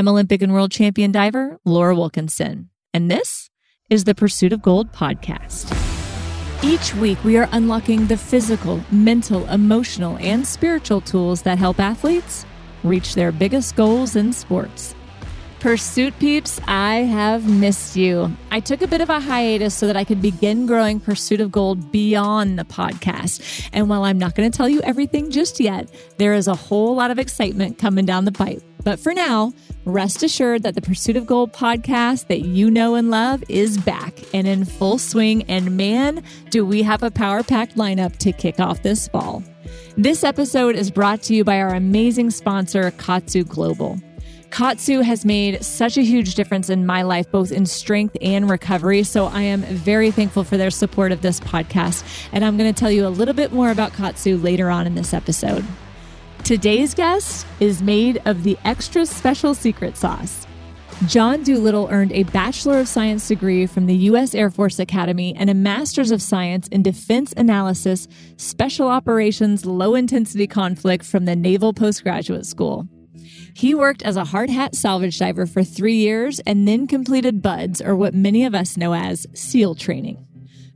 I'm Olympic and world champion diver Laura Wilkinson, and this is the Pursuit of Gold podcast. Each week, we are unlocking the physical, mental, emotional, and spiritual tools that help athletes reach their biggest goals in sports. Pursuit peeps, I have missed you. I took a bit of a hiatus so that I could begin growing Pursuit of Gold beyond the podcast. And while I'm not going to tell you everything just yet, there is a whole lot of excitement coming down the pipe. But for now, rest assured that the Pursuit of Gold podcast that you know and love is back and in full swing. And man, do we have a power packed lineup to kick off this fall. This episode is brought to you by our amazing sponsor, KAATSU Global. KAATSU has made such a huge difference in my life, both in strength and recovery. So I am very thankful for their support of this podcast. And I'm going to tell you a little bit more about KAATSU later on in this episode. Today's guest is made of the extra special secret sauce. John Doolittle earned a Bachelor of Science degree from the U.S. Air Force Academy and a Master's of Science in Defense Analysis, Special Operations, Low Intensity Conflict from the Naval Postgraduate School. He worked as a hard hat salvage diver for three years and then completed BUD/S, or what many of us know as SEAL training.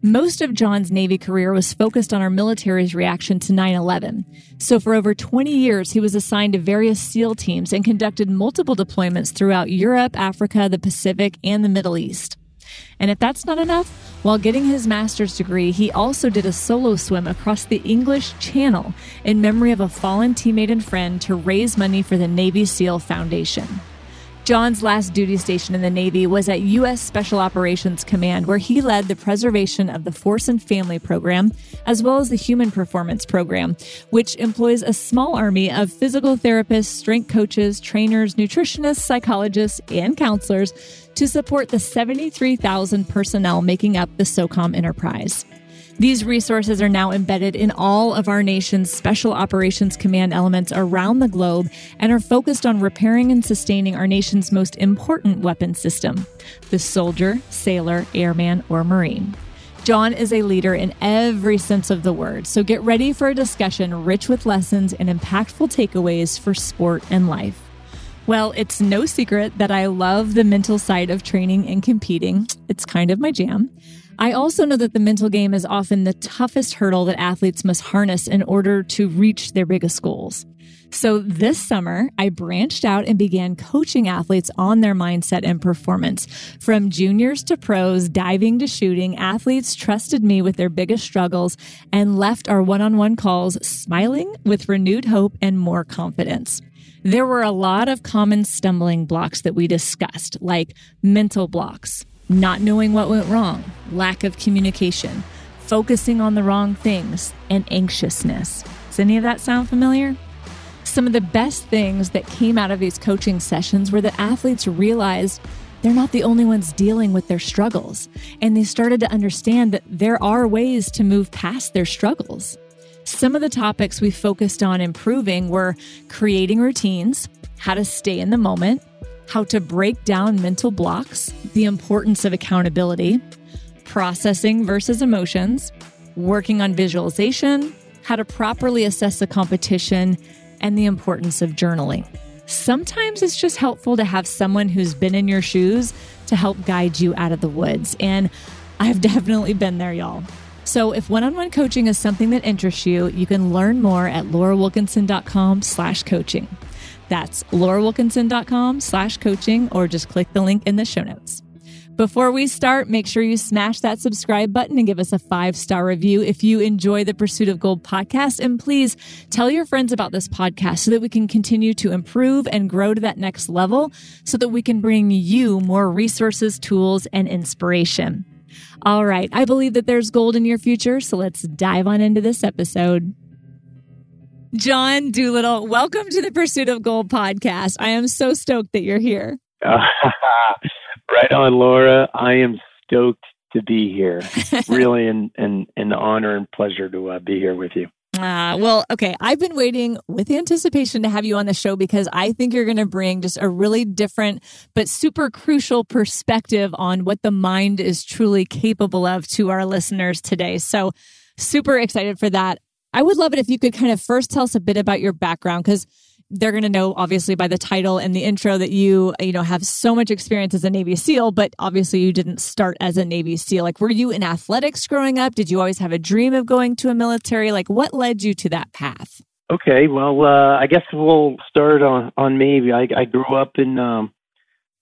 Most of John's Navy career was focused on our military's reaction to 9 11. So, for over 20 years, he was assigned to various SEAL teams and conducted multiple deployments throughout Europe, Africa, the Pacific, and the Middle East. And if that's not enough, while getting his master's degree, he also did a solo swim across the English Channel in memory of a fallen teammate and friend to raise money for the Navy SEAL Foundation. John's last duty station in the Navy was at U.S. Special Operations Command, where he led the preservation of the Force and Family Program, as well as the Human Performance Program, which employs a small army of physical therapists, strength coaches, trainers, nutritionists, psychologists, and counselors to support the 73,000 personnel making up the SOCOM enterprise. These resources are now embedded in all of our nation's special operations command elements around the globe and are focused on repairing and sustaining our nation's most important weapon system the soldier, sailor, airman, or marine. John is a leader in every sense of the word, so get ready for a discussion rich with lessons and impactful takeaways for sport and life. Well, it's no secret that I love the mental side of training and competing. It's kind of my jam. I also know that the mental game is often the toughest hurdle that athletes must harness in order to reach their biggest goals. So this summer, I branched out and began coaching athletes on their mindset and performance. From juniors to pros, diving to shooting, athletes trusted me with their biggest struggles and left our one on one calls smiling with renewed hope and more confidence. There were a lot of common stumbling blocks that we discussed, like mental blocks not knowing what went wrong, lack of communication, focusing on the wrong things, and anxiousness. Does any of that sound familiar? Some of the best things that came out of these coaching sessions were that athletes realized they're not the only ones dealing with their struggles. And they started to understand that there are ways to move past their struggles. Some of the topics we focused on improving were creating routines, how to stay in the moment, how to break down mental blocks, the importance of accountability, processing versus emotions, working on visualization, how to properly assess a competition, and the importance of journaling. Sometimes it's just helpful to have someone who's been in your shoes to help guide you out of the woods. And I've definitely been there, y'all. So if one-on-one coaching is something that interests you, you can learn more at laurawilkinson.com slash coaching. That's laurawilkinson.com slash coaching or just click the link in the show notes. Before we start, make sure you smash that subscribe button and give us a five star review if you enjoy the Pursuit of Gold podcast. And please tell your friends about this podcast so that we can continue to improve and grow to that next level so that we can bring you more resources, tools, and inspiration. All right. I believe that there's gold in your future. So let's dive on into this episode. John Doolittle, welcome to the Pursuit of Gold podcast. I am so stoked that you're here. right on, Laura. I am stoked to be here. really an, an, an honor and pleasure to uh, be here with you. Uh, well, okay. I've been waiting with anticipation to have you on the show because I think you're going to bring just a really different but super crucial perspective on what the mind is truly capable of to our listeners today. So, super excited for that. I would love it if you could kind of first tell us a bit about your background because they're going to know obviously by the title and the intro that you, you know, have so much experience as a Navy SEAL, but obviously you didn't start as a Navy SEAL. Like, were you in athletics growing up? Did you always have a dream of going to a military? Like, what led you to that path? Okay, well, uh, I guess we'll start on on me. I, I grew up in um,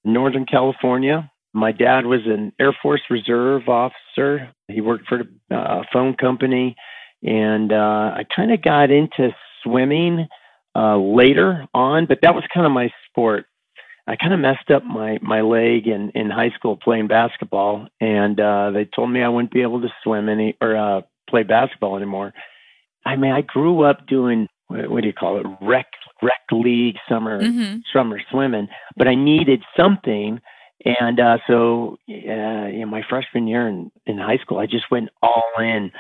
Northern California. My dad was an Air Force Reserve officer. He worked for a phone company, and uh, I kind of got into swimming uh, later on, but that was kind of my sport. I kind of messed up my my leg in in high school playing basketball, and uh, they told me I wouldn't be able to swim any or uh, play basketball anymore. I mean, I grew up doing what, what do you call it, rec rec league summer mm-hmm. summer swimming, but I needed something, and uh, so uh, in my freshman year in in high school, I just went all in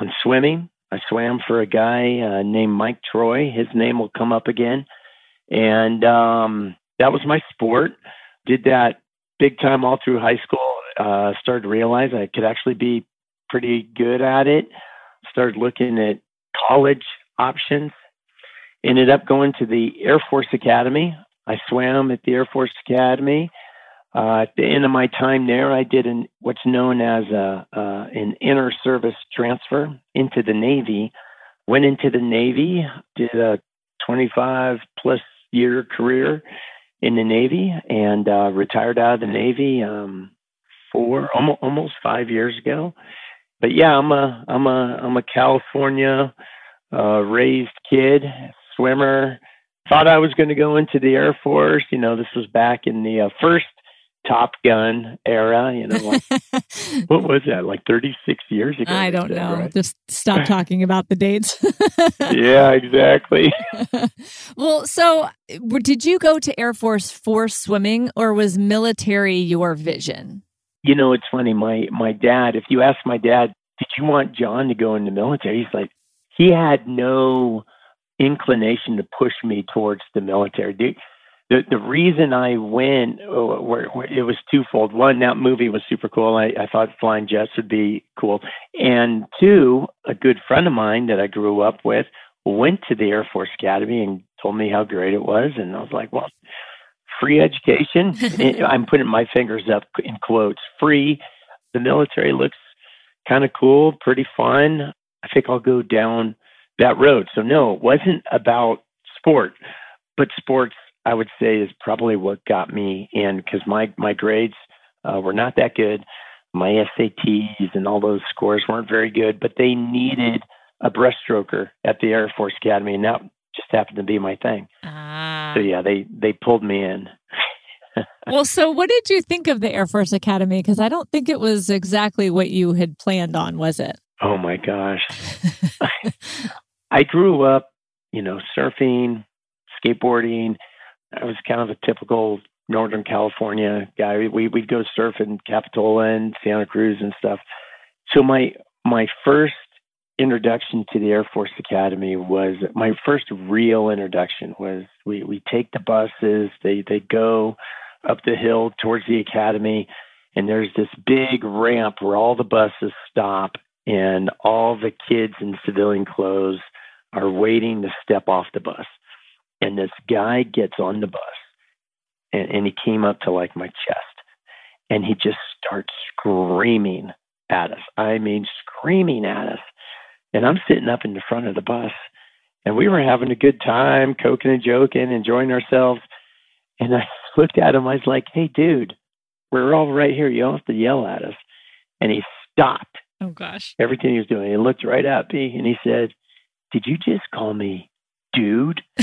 on swimming I swam for a guy uh, named Mike Troy. His name will come up again. And um, that was my sport. Did that big time all through high school. Uh, started to realize I could actually be pretty good at it. Started looking at college options. Ended up going to the Air Force Academy. I swam at the Air Force Academy. Uh, at the end of my time there, I did an, what's known as a, uh, an inter service transfer into the Navy. Went into the Navy, did a 25 plus year career in the Navy, and uh, retired out of the Navy um, four almost, almost five years ago. But yeah, I'm a I'm a I'm a California uh, raised kid, swimmer. Thought I was going to go into the Air Force. You know, this was back in the uh, first Top Gun era, you know, like, what was that, like 36 years ago? I don't know. Right? Just stop talking about the dates. yeah, exactly. well, so did you go to Air Force for swimming or was military your vision? You know, it's funny. My my dad, if you ask my dad, did you want John to go in the military? He's like, he had no inclination to push me towards the military the the reason I went uh, where, where it was twofold. One, that movie was super cool. I, I thought flying jets would be cool, and two, a good friend of mine that I grew up with went to the Air Force Academy and told me how great it was, and I was like, well, free education. I'm putting my fingers up in quotes. Free. The military looks kind of cool, pretty fun. I think I'll go down that road. So no, it wasn't about sport, but sports I would say is probably what got me in because my my grades uh, were not that good. My SATs and all those scores weren't very good, but they needed a breaststroker at the Air Force Academy, and that just happened to be my thing. Ah. So yeah, they they pulled me in. well, so what did you think of the Air Force Academy? Because I don't think it was exactly what you had planned on, was it? Oh my gosh. I grew up, you know, surfing, skateboarding, I was kind of a typical Northern California guy. We we'd go surf in Capitola and Santa Cruz and stuff. So my my first introduction to the Air Force Academy was my first real introduction was we we take the buses, they they go up the hill towards the academy and there's this big ramp where all the buses stop and all the kids in civilian clothes are waiting to step off the bus and this guy gets on the bus and, and he came up to like my chest and he just starts screaming at us. I mean, screaming at us. And I'm sitting up in the front of the bus and we were having a good time, coking and joking, enjoying ourselves. And I looked at him. I was like, hey, dude, we're all right here. You don't have to yell at us. And he stopped. Oh, gosh. Everything he was doing. He looked right at me and he said, Did you just call me dude.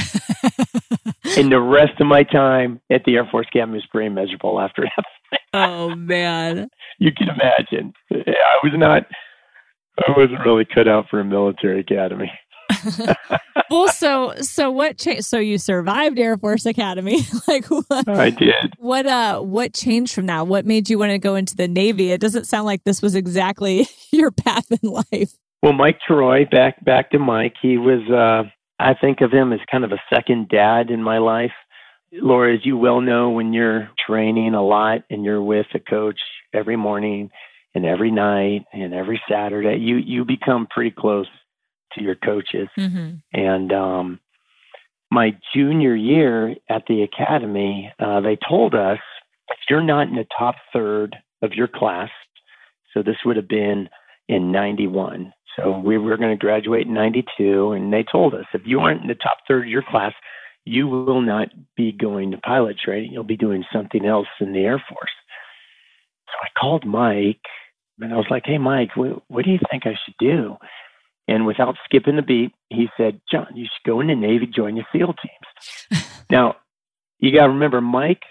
and the rest of my time at the Air Force Academy was pretty miserable after that. oh man. You can imagine. I was not I wasn't really cut out for a military academy. well, so so what changed? So you survived Air Force Academy. like what? I did. What uh? What changed from that? What made you want to go into the Navy? It doesn't sound like this was exactly your path in life. Well, Mike Troy, back back to Mike. He was uh, I think of him as kind of a second dad in my life. Laura, as you well know, when you're training a lot and you're with a coach every morning and every night and every Saturday, you you become pretty close to your coaches. Mm-hmm. And um, my junior year at the academy, uh, they told us if you're not in the top third of your class, so this would have been in 91. So we were going to graduate in 92, and they told us if you aren't in the top third of your class, you will not be going to pilot training. You'll be doing something else in the Air Force. So I called Mike, and I was like, hey, Mike, what, what do you think I should do? And without skipping a beat, he said, John, you should go in the Navy, join the SEAL teams. now, you got to remember, Mike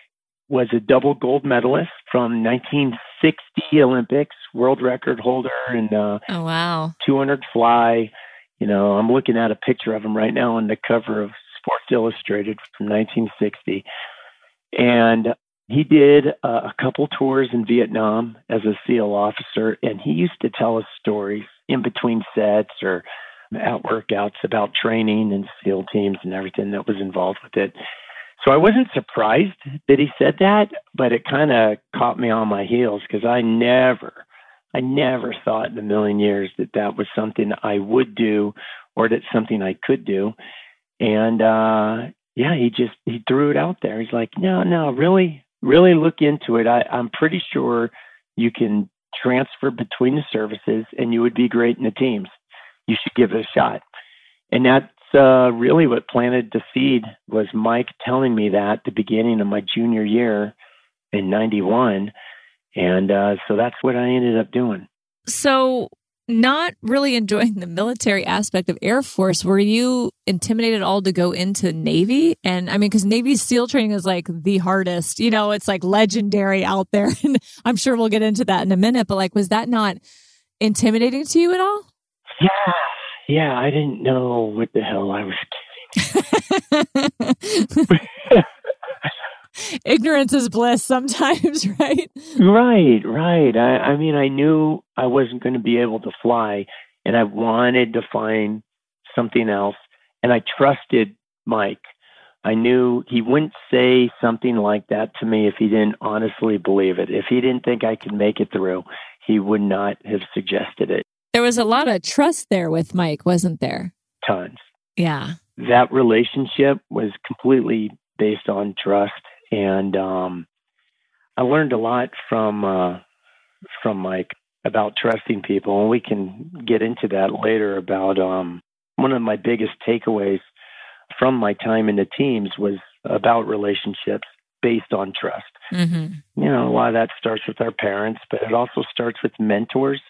was a double gold medalist from 1960 Olympics, world record holder, and uh, oh wow, 200 fly. You know, I'm looking at a picture of him right now on the cover of Sports Illustrated from 1960, and he did uh, a couple tours in Vietnam as a SEAL officer, and he used to tell us stories in between sets or at workouts about training and SEAL teams and everything that was involved with it. So I wasn't surprised that he said that, but it kind of caught me on my heels because I never, I never thought in a million years that that was something I would do or that something I could do. And uh yeah, he just he threw it out there. He's like, no, no, really, really look into it. I, I'm pretty sure you can transfer between the services and you would be great in the teams. You should give it a shot. And that's uh, really what planted the seed was Mike telling me that the beginning of my junior year in 91. And uh, so that's what I ended up doing. So not really enjoying the military aspect of Air Force, were you intimidated all to go into Navy? And I mean, because Navy SEAL training is like the hardest, you know, it's like legendary out there. And I'm sure we'll get into that in a minute. But like, was that not intimidating to you at all? Yeah. Yeah. I didn't know what the hell I was ignorance is bliss sometimes, right? Right, right. I, I mean, I knew I wasn't going to be able to fly, and I wanted to find something else, and I trusted Mike. I knew he wouldn't say something like that to me if he didn't honestly believe it. If he didn't think I could make it through, he would not have suggested it. There was a lot of trust there with Mike, wasn't there? Tons. Yeah. That relationship was completely based on trust and um, I learned a lot from uh, from Mike about trusting people, and we can get into that later. About um, one of my biggest takeaways from my time in the teams was about relationships based on trust. Mm-hmm. You know, a lot of that starts with our parents, but it also starts with mentors.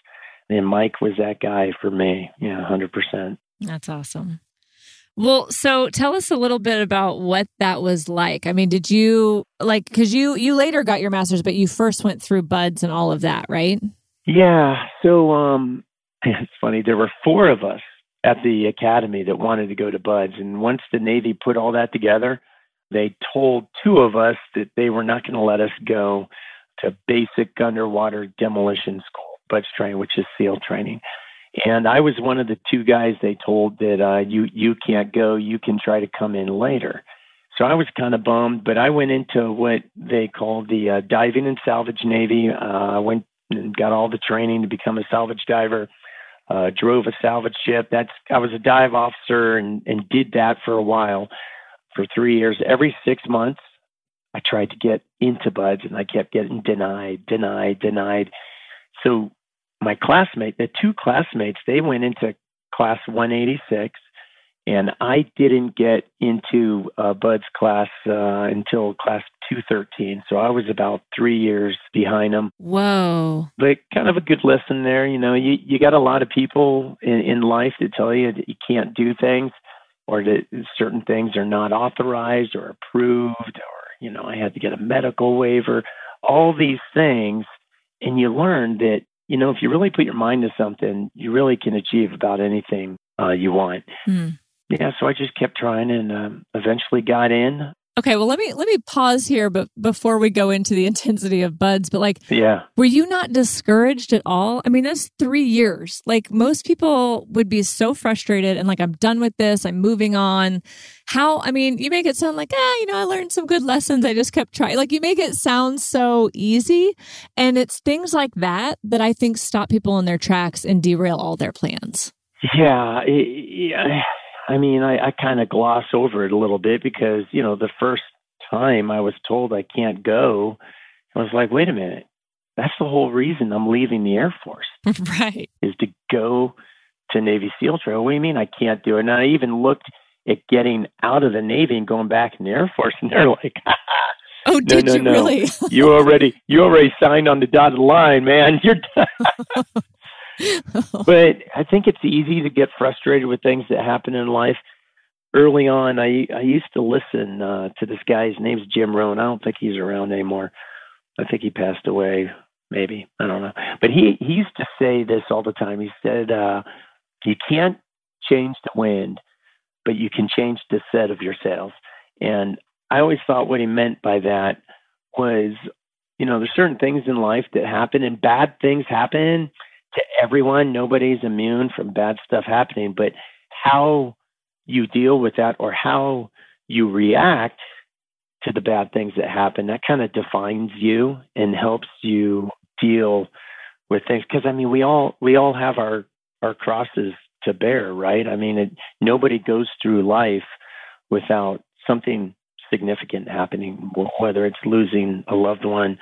And Mike was that guy for me. Yeah, hundred percent. That's awesome. Well, so tell us a little bit about what that was like. I mean, did you like cuz you you later got your masters but you first went through BUD/S and all of that, right? Yeah. So um it's funny there were four of us at the academy that wanted to go to BUD/S and once the navy put all that together, they told two of us that they were not going to let us go to basic underwater demolition school, BUD/S training, which is SEAL training. And I was one of the two guys they told that uh, you you can't go. You can try to come in later. So I was kind of bummed, but I went into what they called the uh, diving and salvage navy. Uh, I went and got all the training to become a salvage diver. Uh, drove a salvage ship. That's I was a dive officer and and did that for a while, for three years. Every six months, I tried to get into BUD/S, and I kept getting denied, denied, denied. So my classmate, the two classmates, they went into class 186, and I didn't get into uh, BUD/S class uh, until class 213. So I was about three years behind them. Whoa! But kind of a good lesson there. You know, you you got a lot of people in, in life that tell you that you can't do things, or that certain things are not authorized or approved, or you know, I had to get a medical waiver. All these things, and you learn that you know, if you really put your mind to something, you really can achieve about anything uh, you want. Mm. Yeah, so I just kept trying and um, eventually got in. Okay, well let me let me pause here but before we go into the intensity of buds, but like Yeah. Were you not discouraged at all? I mean, that's 3 years. Like most people would be so frustrated and like I'm done with this, I'm moving on. How I mean, you make it sound like, ah, you know, I learned some good lessons. I just kept trying. Like you make it sound so easy, and it's things like that that I think stop people in their tracks and derail all their plans. Yeah, yeah I mean, I, I kind of gloss over it a little bit because, you know, the first time I was told I can't go, I was like, wait a minute. That's the whole reason I'm leaving the Air Force. right. Is to go to Navy SEAL Trail. What do you mean I can't do it? And I even looked at getting out of the Navy and going back in the Air Force, and they're like, "Oh, did no, you no. really? you already you already signed on the dotted line, man. You're done." but I think it's easy to get frustrated with things that happen in life. Early on, I I used to listen uh, to this guy. His name's Jim Rohn. I don't think he's around anymore. I think he passed away. Maybe I don't know. But he he used to say this all the time. He said, uh, "You can't change the wind, but you can change the set of your sails." And I always thought what he meant by that was, you know, there's certain things in life that happen, and bad things happen to everyone. Nobody's immune from bad stuff happening, but how you deal with that or how you react to the bad things that happen, that kind of defines you and helps you deal with things. Because I mean, we all we all have our our crosses to bear, right? I mean, it, nobody goes through life without something significant happening, whether it's losing a loved one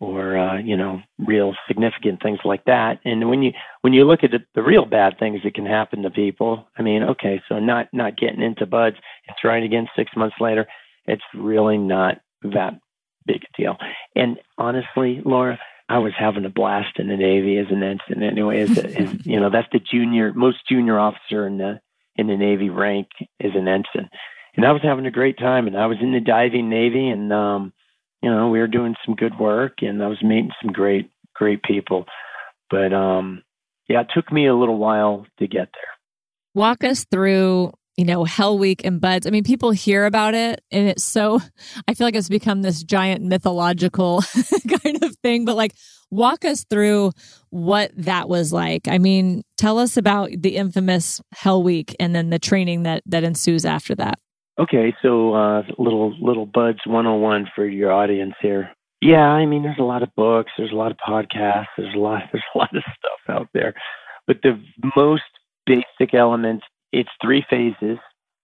or uh, you know real significant things like that. And when you when you look at the, the real bad things that can happen to people, I mean, okay, so not not getting into BUD/S and trying again six months later, it's really not that big a deal. And honestly, Laura, I was having a blast in the Navy as an ensign anyway. As, a, as you know, that's the junior most junior officer in the in the Navy rank is an ensign. And I was having a great time and I was in the diving Navy and um you know, we were doing some good work and I was meeting some great, great people. But um, yeah, it took me a little while to get there. Walk us through, you know, Hell Week and BUD/S. I mean, people hear about it and it's so, I feel like it's become this giant mythological kind of thing, but like, walk us through what that was like. I mean, tell us about the infamous Hell Week and then the training that, that ensues after that. Okay, so uh, little little BUD/S 101 for your audience here. Yeah, I mean, there's a lot of books, there's a lot of podcasts, there's a lot there's a lot of stuff out there, but the most basic elements it's three phases: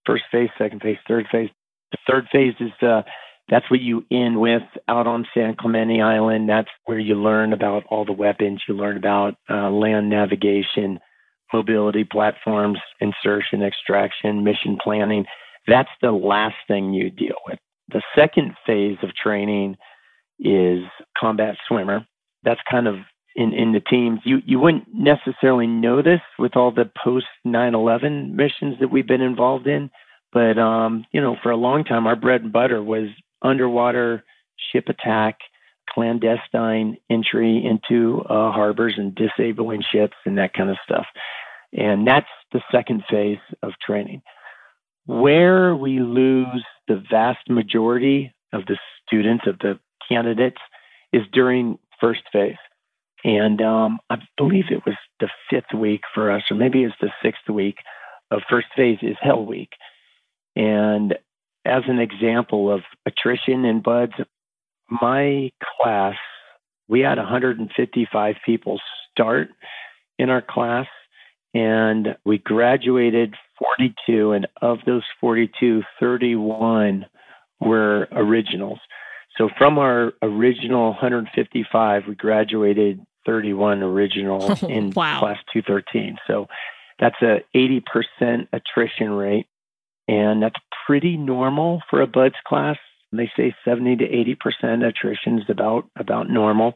first phase, second phase, third phase. The third phase is uh, that's what you end with out on San Clemente Island. That's where you learn about all the weapons. You learn about uh, land navigation, mobility platforms, insertion, extraction, mission planning that's the last thing you deal with. The second phase of training is combat swimmer. That's kind of in, in the teams. You you wouldn't necessarily know this with all the post 9/11 missions that we've been involved in, but um, you know, for a long time, our bread and butter was underwater ship attack, clandestine entry into uh, harbors and disabling ships and that kind of stuff. And that's the second phase of training. Where we lose the vast majority of the students, of the candidates, is during first phase. And um, I believe it was the fifth week for us, or maybe it's the sixth week of first phase is Hell Week. And as an example of attrition in BUD/S, my class, we had 155 people start in our class, and we graduated 42, and of those 42, 31 were originals. So from our original 155, we graduated 31 original in wow. class 213. So that's a 80% attrition rate, and that's pretty normal for a BUD/S class. They say 70 to 80% attrition is about about normal,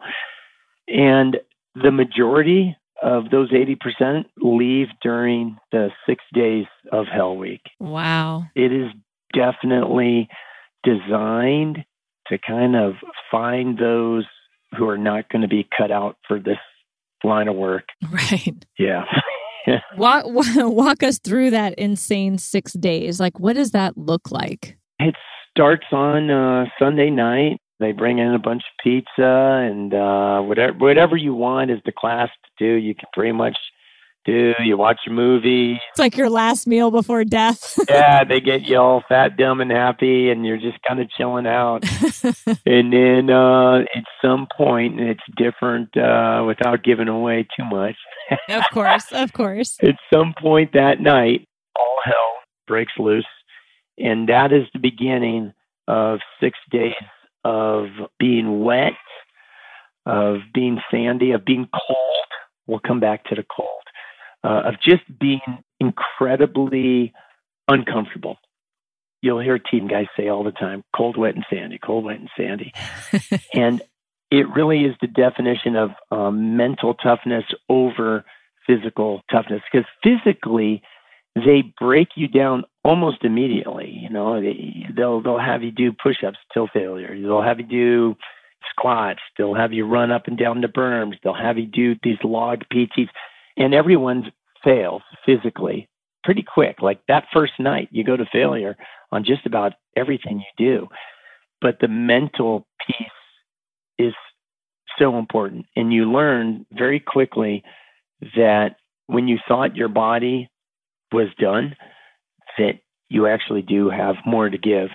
and the majority of those 80% leave during the six days of Hell Week. Wow. It is definitely designed to kind of find those who are not going to be cut out for this line of work. Right. Yeah. walk, walk us through that insane six days. Like, what does that look like? It starts on uh, Sunday night they bring in a bunch of pizza and uh, whatever whatever you want is the class to do. You can pretty much do. You watch a movie. It's like your last meal before death. yeah, they get you all fat, dumb, and happy, and you're just kind of chilling out. and then uh, at some point, it's different uh, without giving away too much. of course, of course. At some point that night, all hell breaks loose. And that is the beginning of six days of being wet, of being sandy, of being cold. We'll come back to the cold, uh, of just being incredibly uncomfortable. You'll hear team guys say all the time cold, wet, and sandy, cold, wet, and sandy. and it really is the definition of um, mental toughness over physical toughness because physically they break you down almost immediately. You know, they, they'll they'll have you do push-ups till failure. They'll have you do squats. They'll have you run up and down the berms. They'll have you do these log PTs, and everyone fails physically pretty quick. Like that first night, you go to failure on just about everything you do. But the mental piece is so important, and you learn very quickly that when you thought your body was done, that you actually do have more to give.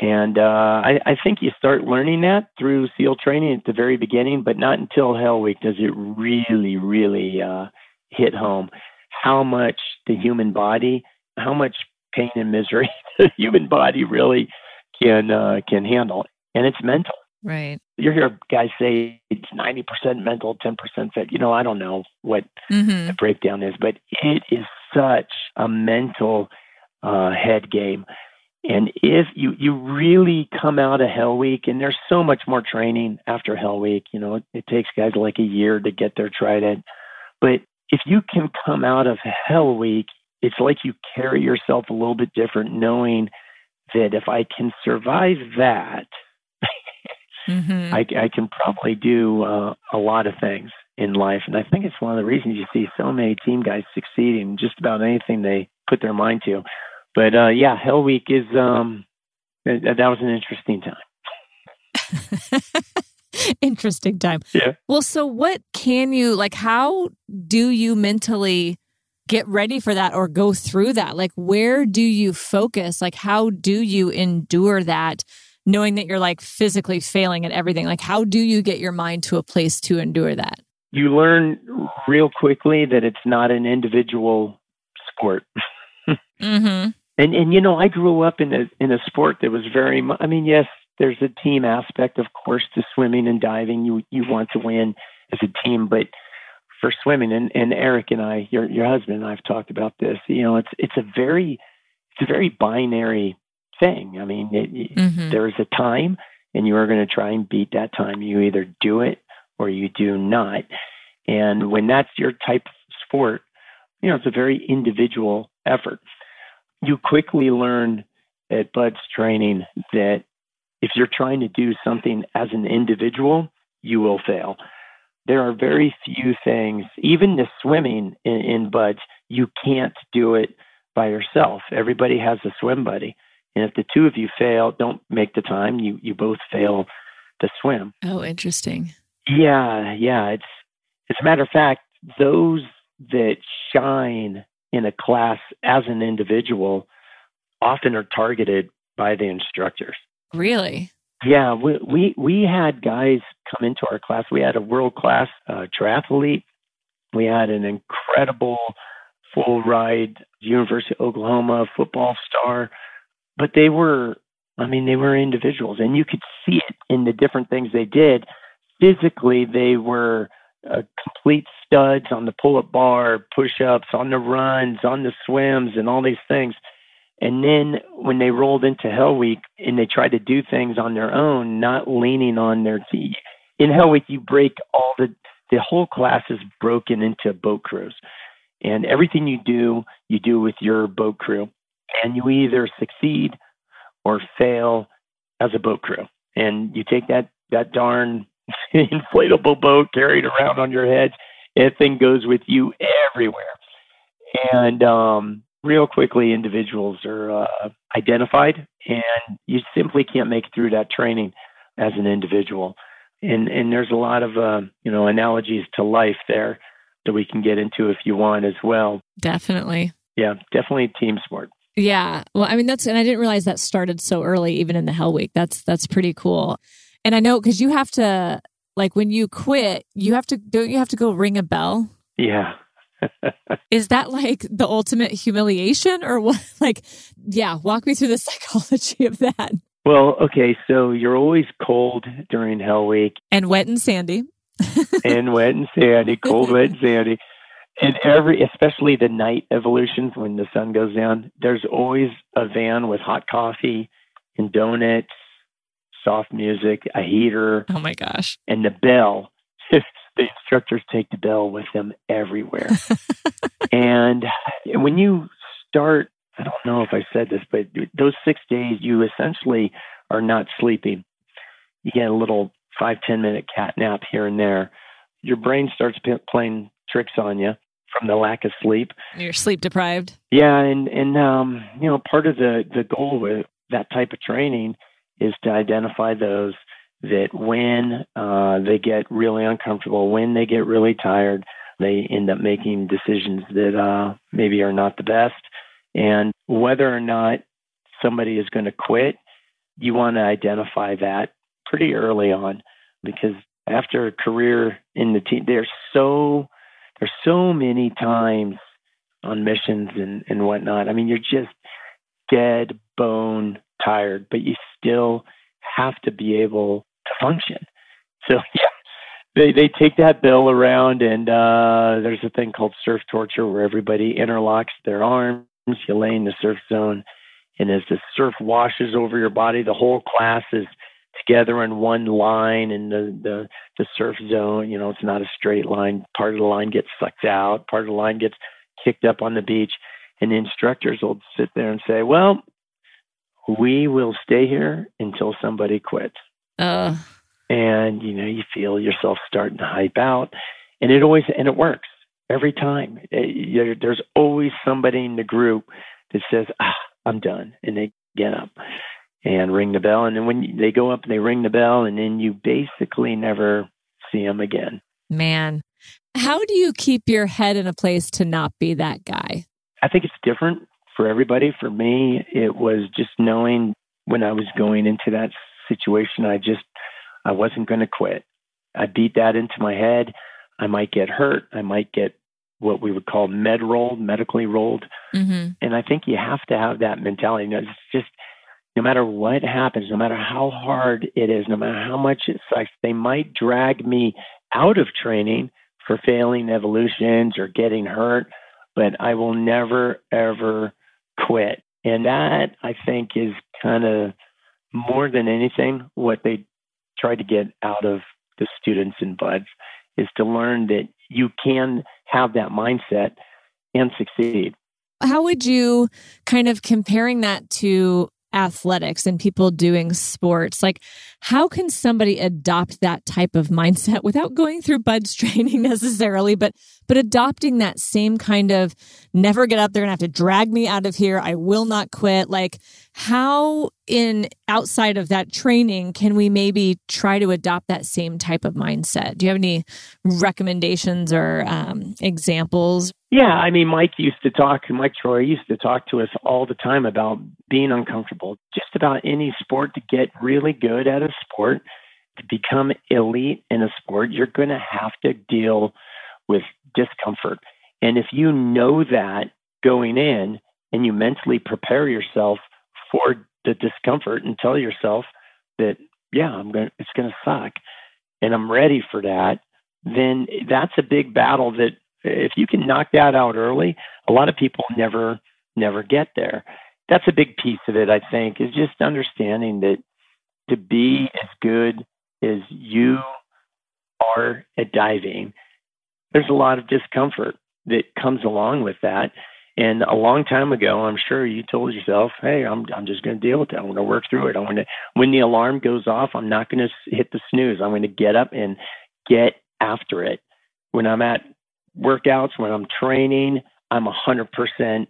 And uh, I, I think you start learning that through SEAL training at the very beginning, but not until Hell Week does it really, really uh, hit home how much the human body, how much pain and misery the human body really can uh, can handle, and it's mental. Right. You hear guys say it's ninety percent mental, ten percent fit. You know, I don't know what mm-hmm. the breakdown is, but it is such a mental uh, head game. And if you you really come out of Hell Week, and there's so much more training after Hell Week, you know, it, it takes guys like a year to get their trident. But if you can come out of Hell Week, it's like you carry yourself a little bit different, knowing that if I can survive that, mm-hmm. I, I, can probably do uh, a lot of things in life. And I think it's one of the reasons you see so many team guys succeeding just about anything they put their mind to. But uh, yeah, Hell Week is um, that, that was an interesting time. interesting time. Yeah. Well, so what can you like? How do you mentally get ready for that or go through that? Like, where do you focus? Like, how do you endure that? Knowing that you're like physically failing at everything, like how do you get your mind to a place to endure that? You learn real quickly that it's not an individual sport. mm-hmm. And and you know, I grew up in a in a sport that was very. I mean, yes, there's a team aspect, of course, to swimming and diving. You you want to win as a team, but for swimming, and, and Eric and I, your your husband and I've talked about this. You know, it's it's a very it's a very binary thing. I mean, it, mm-hmm. there's a time, and you are going to try and beat that time. You either do it or you do not. And when that's your type of sport, you know, it's a very individual effort. You quickly learn at BUD/S training that if you're trying to do something as an individual, you will fail. There are very few things, even the swimming in, in BUD/S, you can't do it by yourself. Everybody has a swim buddy. And if the two of you fail, don't make the time, you, you both fail the swim. Oh, interesting. Yeah, yeah. It's as a matter of fact, those that shine in a class as an individual often are targeted by the instructors. Really? Yeah, we, we we had guys come into our class. We had a world class uh, triathlete. We had an incredible full ride University of Oklahoma football star, but they were, I mean, they were individuals, and you could see it in the different things they did. Physically, they were uh, complete studs on the pull-up bar, push-ups, on the runs, on the swims, and all these things. And then when they rolled into Hell Week and they tried to do things on their own, not leaning on their team. In Hell Week, you break all the the whole class is broken into boat crews, and everything you do, you do with your boat crew, and you either succeed or fail as a boat crew. And you take that that darn inflatable boat carried around on your head, that thing goes with you everywhere. And um, real quickly individuals are uh, identified and you simply can't make it through that training as an individual. And and there's a lot of uh, you know analogies to life there that we can get into if you want as well. Definitely. Yeah definitely team sport. Yeah. Well i mean that's and i didn't realize that started so early even in the hell week. That's that's pretty cool and i know because you have to like when you quit you have to don't you have to go ring a bell yeah Is that like the ultimate humiliation or what? Like, yeah, walk me through the psychology of that. Well, okay, so you're always cold during Hell Week and wet and sandy. and wet and sandy, cold, wet and sandy. And every, especially the night evolutions when the sun goes down, there's always a van with hot coffee and donuts, soft music, a heater. Oh my gosh. And the bell. the instructors take the bell with them everywhere. and when you start, I don't know if I said this, but those six days, you essentially are not sleeping. You get a little five, 10 minute cat nap here and there. Your brain starts p- playing tricks on you from the lack of sleep. You're sleep deprived. Yeah, and and um, you know, part of the the goal with that type of training is to identify those that when uh, they get really uncomfortable, when they get really tired, they end up making decisions that uh, maybe are not the best. And whether or not somebody is going to quit, you want to identify that pretty early on because after a career in the team, there's so there's so many times on missions and, and whatnot. I mean, you're just dead bone tired, but you still have to be able to function. So yeah, they they take that bill around, and uh, there's a thing called surf torture where everybody interlocks their arms. You lay in the surf zone, and as the surf washes over your body, the whole class is together in one line in the, the the surf zone you know it's not a straight line part of the line gets sucked out part of the line gets kicked up on the beach and the instructors will sit there and say well we will stay here until somebody quits uh. and you know you feel yourself starting to hype out and it always and it works every time it, there's always somebody in the group that says ah i'm done and they get up and ring the bell. And then when they go up and they ring the bell, and then you basically never see them again. Man, how do you keep your head in a place to not be that guy? I think it's different for everybody. For me, it was just knowing when I was going into that situation, I just, I wasn't going to quit. I beat that into my head. I might get hurt. I might get what we would call med rolled, medically rolled. Mm-hmm. And I think you have to have that mentality. You know, it's just, no matter what happens, no matter how hard it is, no matter how much it sucks, they might drag me out of training for failing evolutions or getting hurt, but I will never, ever quit. And that, I think, is kind of more than anything what they try to get out of the students and BUD/S is to learn that you can have that mindset and succeed. How would you kind of comparing that to athletics and people doing sports like how can somebody adopt that type of mindset without going through BUD/S training necessarily but but adopting that same kind of never get up they're gonna have to drag me out of here i will not quit. Like how in outside of that training can we maybe try to adopt that same type of mindset? Do you have any recommendations or um, examples? Yeah i mean mike used to talk mike troy used to talk to us all the time about being uncomfortable. Just about any sport to get really good at a sport to become elite in a sport you're going to have to deal with discomfort. And if you know that going in and you mentally prepare yourself for the discomfort and tell yourself that yeah i'm going to it's going to suck and i'm ready for that then that's a big battle that if you can knock that out early a lot of people never never get there. That's a big piece of it i think is just understanding that to be as good as you are at diving there's a lot of discomfort that comes along with that and a long time ago, I'm sure you told yourself, "Hey, I'm I'm just going to deal with it. I'm going to work through it. I'm going to when the alarm goes off, I'm not going to hit the snooze. I'm going to get up and get after it. When I'm at workouts, when I'm training, I'm 100%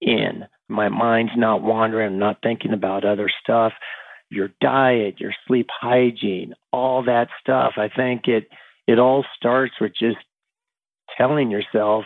in. My mind's not wandering. I'm not thinking about other stuff. Your diet, your sleep hygiene, all that stuff. I think it it all starts with just telling yourself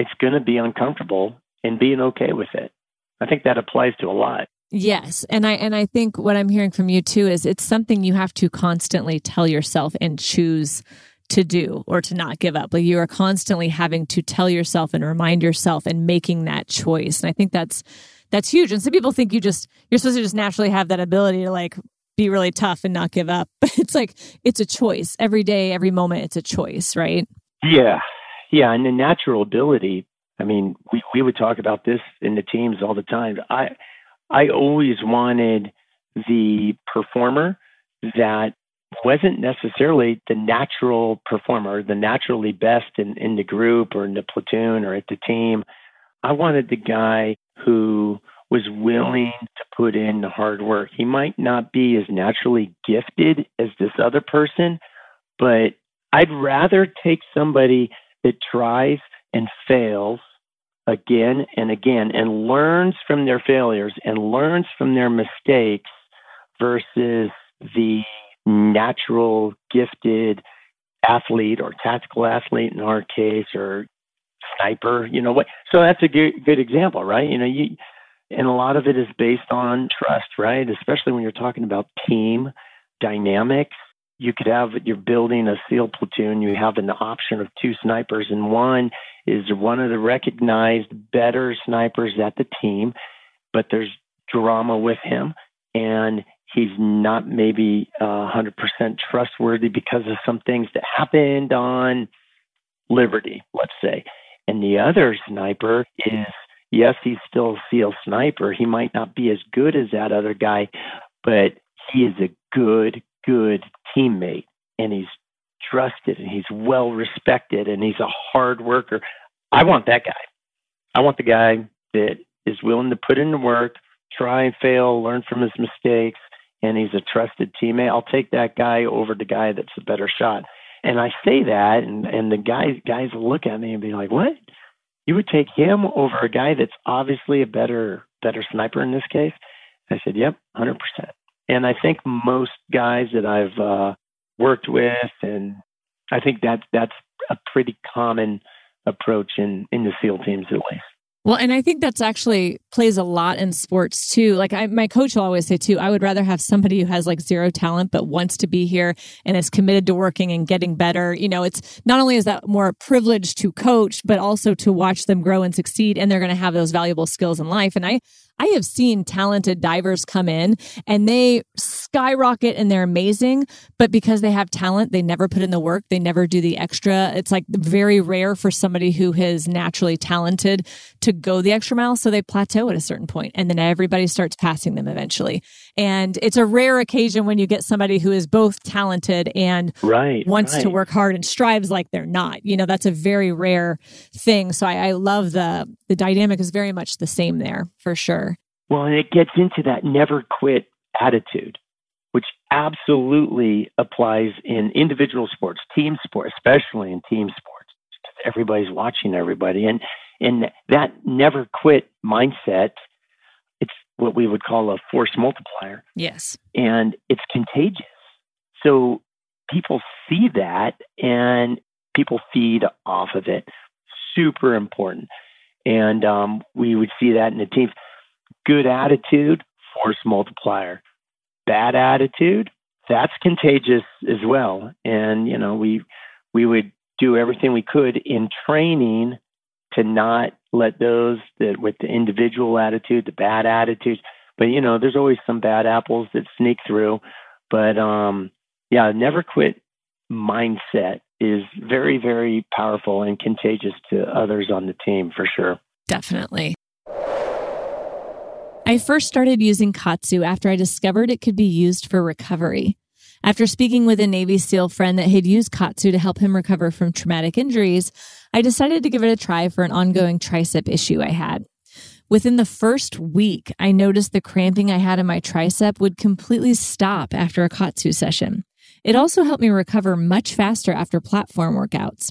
it's going to be uncomfortable and being okay with it. I think that applies to a lot. Yes, and I and I think what I'm hearing from you too is it's something you have to constantly tell yourself and choose to do or to not give up. Like you are constantly having to tell yourself and remind yourself and making that choice. And I think that's that's huge. And some people think you just you're supposed to just naturally have that ability to like be really tough and not give up. But it's like it's a choice. Every day, every moment it's a choice, right? Yeah. Yeah, and the natural ability, I mean, we we would talk about this in the teams all the time. I I always wanted the performer that wasn't necessarily the natural performer, the naturally best in, in the group or in the platoon or at the team. I wanted the guy who was willing to put in the hard work. He might not be as naturally gifted as this other person, but I'd rather take somebody that tries and fails again and again and learns from their failures and learns from their mistakes versus the natural gifted athlete or tactical athlete in our case or sniper you know what? So that's a good, good example right? You know you and a lot of it is based on trust right? Especially when you're talking about team dynamics you could have you're building a seal platoon you have an option of two snipers and one is one of the recognized better snipers at the team but there's drama with him and he's not maybe uh, 100% trustworthy because of some things that happened on Liberty, let's say. And the other sniper is, yes, he's still a SEAL sniper. He might not be as good as that other guy, but he is a good, good teammate. And he's trusted and he's well respected and he's a hard worker. I want that guy. I want the guy that is willing to put in the work, try and fail, learn from his mistakes, and he's a trusted teammate, I'll take that guy over the guy that's a better shot. And I say that, and and the guys guys look at me and be like, "What? You would take him over a guy that's obviously a better better sniper in this case?" I said, "Yep, hundred percent." And I think most guys that I've uh, worked with, and I think that that's a pretty common approach in in the SEAL teams at least. Well, and I think that's actually plays a lot in sports too. Like I, my coach will always say too, I would rather have somebody who has like zero talent but wants to be here and is committed to working and getting better. You know, it's not only is that more privilege to coach, but also to watch them grow and succeed, and they're going to have those valuable skills in life. And I, I have seen talented divers come in and they skyrocket and they're amazing, but because they have talent, they never put in the work, they never do the extra. It's like very rare for somebody who is naturally talented to go the extra mile. So they plateau at a certain point and then everybody starts passing them eventually. And it's a rare occasion when you get somebody who is both talented and right, wants right. to work hard and strives like they're not. You know, that's a very rare thing. So I, I love the the dynamic is very much the same there for sure. Well, and it gets into that never quit attitude, which absolutely applies in individual sports, team sports, especially in team sports. Everybody's watching everybody. And and that never quit mindset what we would call a force multiplier. Yes. And it's contagious. So people see that and people feed off of it. Super important. And um, we would see that in the teams. Good attitude, force multiplier. Bad attitude, that's contagious as well. And, you know, we we would do everything we could in training to not let those that with the individual attitude, the bad attitudes, but you know, there's always some bad apples that sneak through. But um, yeah, never quit mindset is very, very powerful and contagious to others on the team for sure. Definitely. I first started using KAATSU after I discovered it could be used for recovery. After speaking with a Navy SEAL friend that had used KAATSU to help him recover from traumatic injuries, I decided to give it a try for an ongoing tricep issue I had. Within the first week, I noticed the cramping I had in my tricep would completely stop after a KAATSU session. It also helped me recover much faster after platform workouts.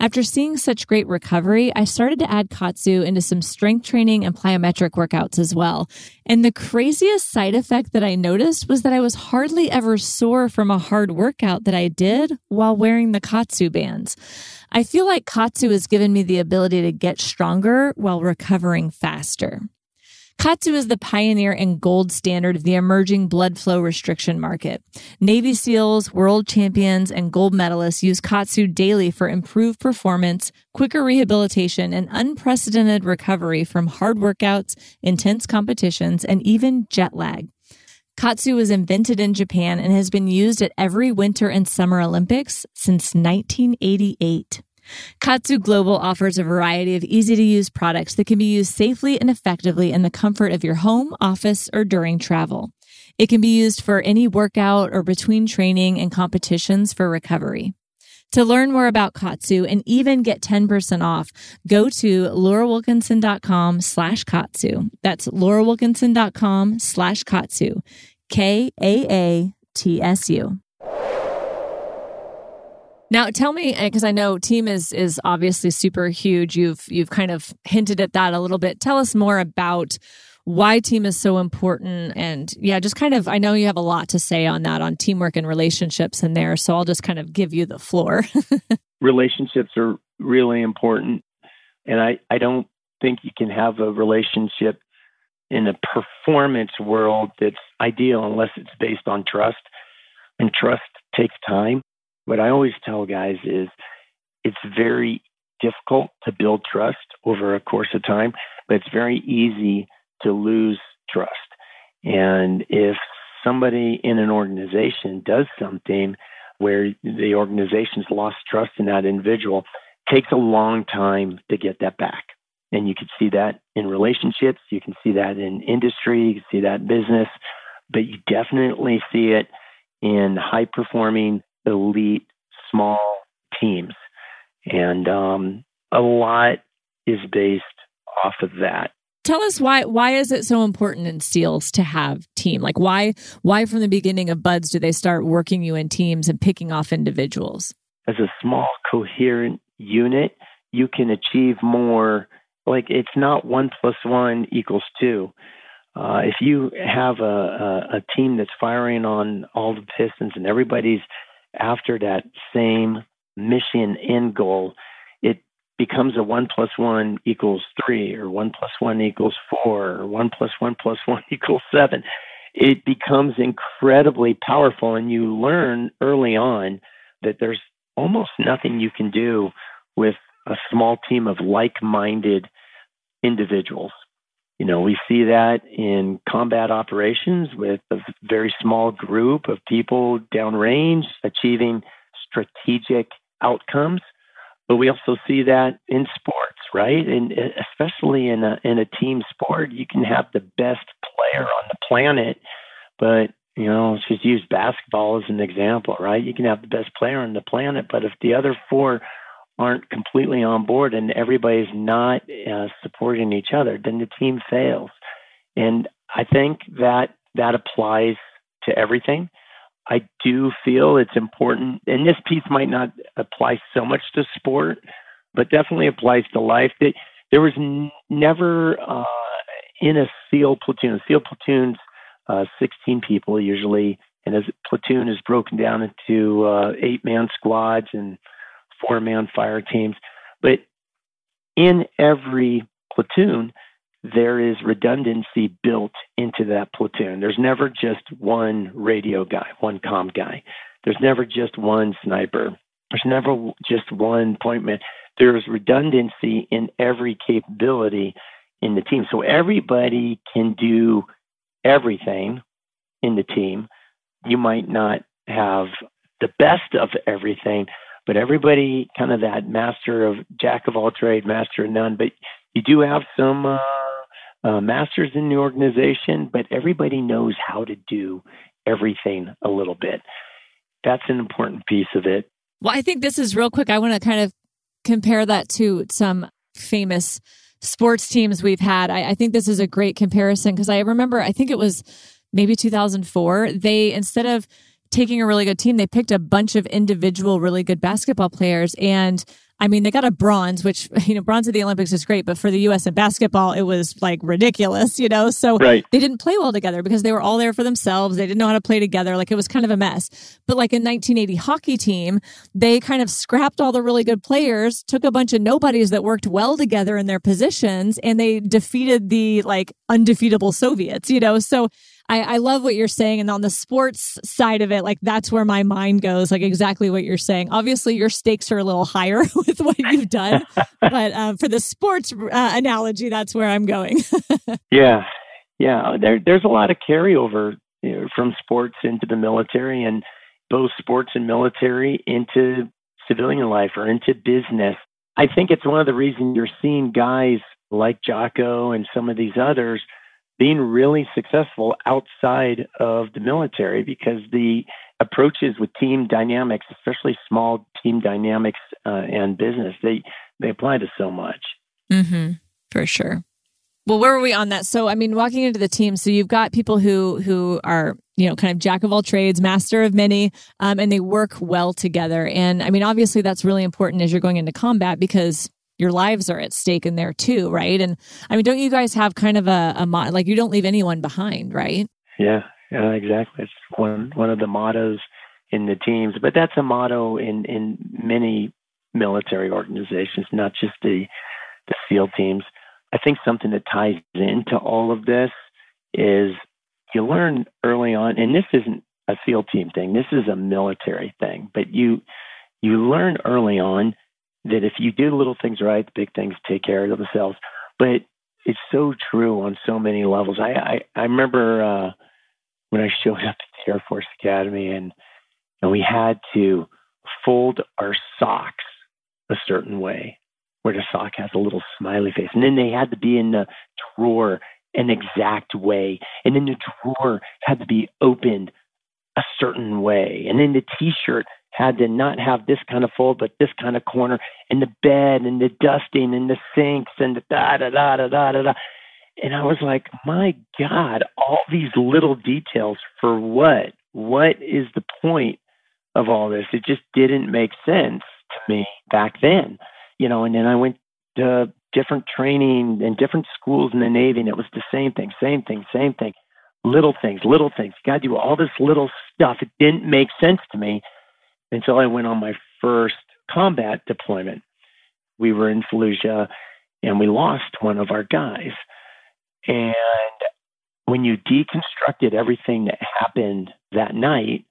After seeing such great recovery, I started to add KAATSU into some strength training and plyometric workouts as well. And the craziest side effect that I noticed was that I was hardly ever sore from a hard workout that I did while wearing the KAATSU bands. I feel like KAATSU has given me the ability to get stronger while recovering faster. KAATSU is the pioneer and gold standard of the emerging blood flow restriction market. Navy SEALs, world champions, and gold medalists use KAATSU daily for improved performance, quicker rehabilitation, and unprecedented recovery from hard workouts, intense competitions, and even jet lag. KAATSU was invented in Japan and has been used at every Winter and Summer Olympics since 1988. KAATSU Global offers a variety of easy to use products that can be used safely and effectively in the comfort of your home, office, or during travel. It can be used for any workout or between training and competitions for recovery. To learn more about KAATSU and even get 10% off, go to laurawilkinson.com slash KAATSU. That's laurawilkinson.com slash KAATSU. K A A T S U. Now, tell me, uh, because I know team is is obviously super huge. You've you've kind of hinted at that a little bit. Tell us more about why team is so important, and yeah, just kind of. I know you have a lot to say on that, on teamwork and relationships in there. So I'll just kind of give you the floor. relationships are really important, and I I don't think you can have a relationship in a performance world that's ideal unless it's based on trust, and trust takes time what I always tell guys is it's very difficult to build trust over a course of time, but it's very easy to lose trust. And if somebody in an organization does something where the organization's lost trust in that individual, takes a long time to get that back. And you can see that in relationships, you can see that in industry, you can see that in business, but you definitely see it in high performing elite small teams. And um, a lot is based off of that. Tell us why why is it so important in SEALs to have team? Like why why from the beginning of BUD/S do they start working you in teams and picking off individuals? As a small coherent unit, you can achieve more. Like it's not one plus one equals two. Uh, if you have a, a, a team that's firing on all the pistons and everybody's after that same mission end goal, it becomes a one plus one equals three, or one plus one equals four, or one plus one plus one equals seven. It becomes incredibly powerful, and you learn early on that there's almost nothing you can do with a small team of like minded individuals. You know, we see that in combat operations with a very small group of people downrange achieving strategic outcomes. But we also see that in sports, right? And eh, especially in a in a team sport, you can have the best player on the planet, but you know, let's just use basketball as an example, right? You can have the best player on the planet, but if the other four aren't completely on board and everybody's not uh, supporting each other, then the team fails. And I think that that applies to everything. I do feel it's important, and this piece might not apply so much to sport, but definitely applies to life. That there was n- never uh, in a SEAL platoon. A SEAL platoons, uh, 16 people usually, and a platoon is broken down into uh, eight-man squads and four man fire teams. But in every platoon, there is redundancy built into that platoon. There's never just one radio guy, one com guy. There's never just one sniper. There's never just one point man. There's redundancy in every capability in the team. So everybody can do everything in the team. You might not have the best of everything, but everybody kind of that master of jack of all trade, master of none. But you do have some uh, uh, masters in the organization, but everybody knows how to do everything a little bit. That's an important piece of it. Well, I think this is real quick. I want to kind of compare that to some famous sports teams we've had. I, I think this is a great comparison because I remember, I think it was maybe 2004. They, instead of taking a really good team, they picked a bunch of individual really good basketball players and I mean, they got a bronze, which, you know, bronze at the Olympics is great, but for the U.S. in basketball, it was like ridiculous, you know? So right. they didn't play well together because they were all there for themselves. They didn't know how to play together. Like it was kind of a mess. But like a 1980 hockey team, they kind of scrapped all the really good players, took a bunch of nobodies that worked well together in their positions, and they defeated the like undefeatable Soviets, you know? So I, I love what you're saying. And on the sports side of it, like that's where my mind goes, like exactly what you're saying. Obviously, your stakes are a little higher with what you've done. but uh, for the sports uh, analogy, that's where I'm going. yeah. Yeah. There, there's a lot of carryover you know, from sports into the military and both sports and military into civilian life or into business. I think it's one of the reasons you're seeing guys like Jocko and some of these others being really successful outside of the military because the approaches with team dynamics, especially small team dynamics uh, and business, they they apply to so much. Mm-hmm, for sure. Well, where were we on that? So, I mean, walking into the team, so you've got people who who are you know kind of jack of all trades, master of many, um, and they work well together. And I mean, obviously, that's really important as you're going into combat because your lives are at stake in there too, right? And I mean, don't you guys have kind of a, a like you don't leave anyone behind, right? Yeah, yeah, exactly. It's one one of the mottos in the teams, but that's a motto in in many military organizations, not just the the SEAL teams. I think something that ties into all of this is you learn early on, and this isn't a SEAL team thing. This is a military thing, but you you learn early on that if you do little things right, the big things take care of themselves. But it's so true on so many levels. I I, I remember uh, when I showed up at the Air Force Academy and and we had to fold our socks a certain way, where the sock has a little smiley face, and then they had to be in the drawer an exact way, and then the drawer had to be opened a certain way, and then the T-shirt had to not have this kind of fold, but this kind of corner, and the bed, and the dusting, and the sinks, and the da da da da da da da. And I was like, my God, all these little details for what? What is the point of all this? It just didn't make sense to me back then, you know. And then I went to different training and different schools in the Navy, and it was the same thing, same thing, same thing. Little things, little things. You got to do all this little stuff. It didn't make sense to me until I went on my first combat deployment. We were in Fallujah and we lost one of our guys. And when you deconstructed everything that happened that night,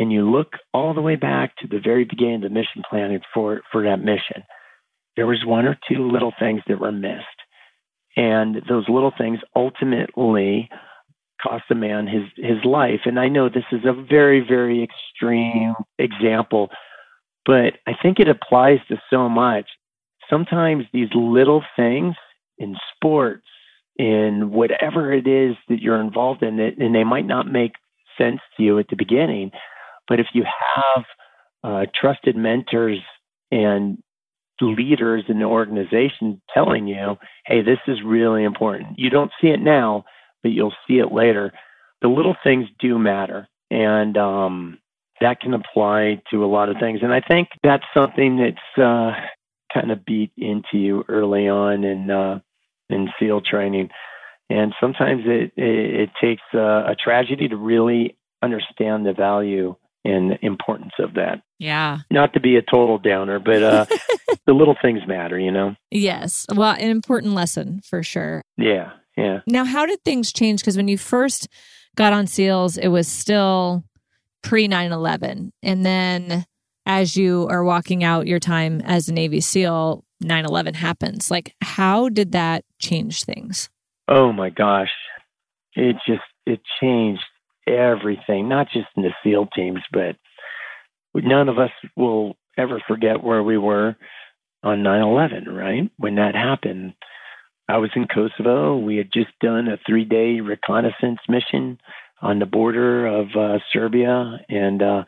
and you look all the way back to the very beginning of the mission planning for, for that mission, there was one or two little things that were missed. And those little things ultimately cost a man his his life. And I know this is a very very extreme example, but I think it applies to so much. Sometimes these little things in sports, in whatever it is that you're involved in, and they might not make sense to you at the beginning, but if you have uh, trusted mentors and leaders in the organization telling you, hey, this is really important. You don't see it now, but you'll see it later. The little things do matter, and um, that can apply to a lot of things. And I think that's something that's uh, kind of beat into you early on in uh, in SEAL training. And sometimes it it, it takes a, a tragedy to really understand the value and the importance of that. Yeah. Not to be a total downer, but uh, the little things matter, you know? Yes. Well, an important lesson for sure. Yeah. Yeah. Now, how did things change? Because when you first got on SEALs, it was still pre 9 11. And then as you are walking out your time as a Navy SEAL, 9 11 happens. Like, how did that change things? Oh my gosh. It just, it changed everything, not just in the SEAL teams, but none of us will ever forget where we were on 9 11, right? When that happened. I was in Kosovo. We had just done a three day reconnaissance mission on the border of uh, Serbia. And uh,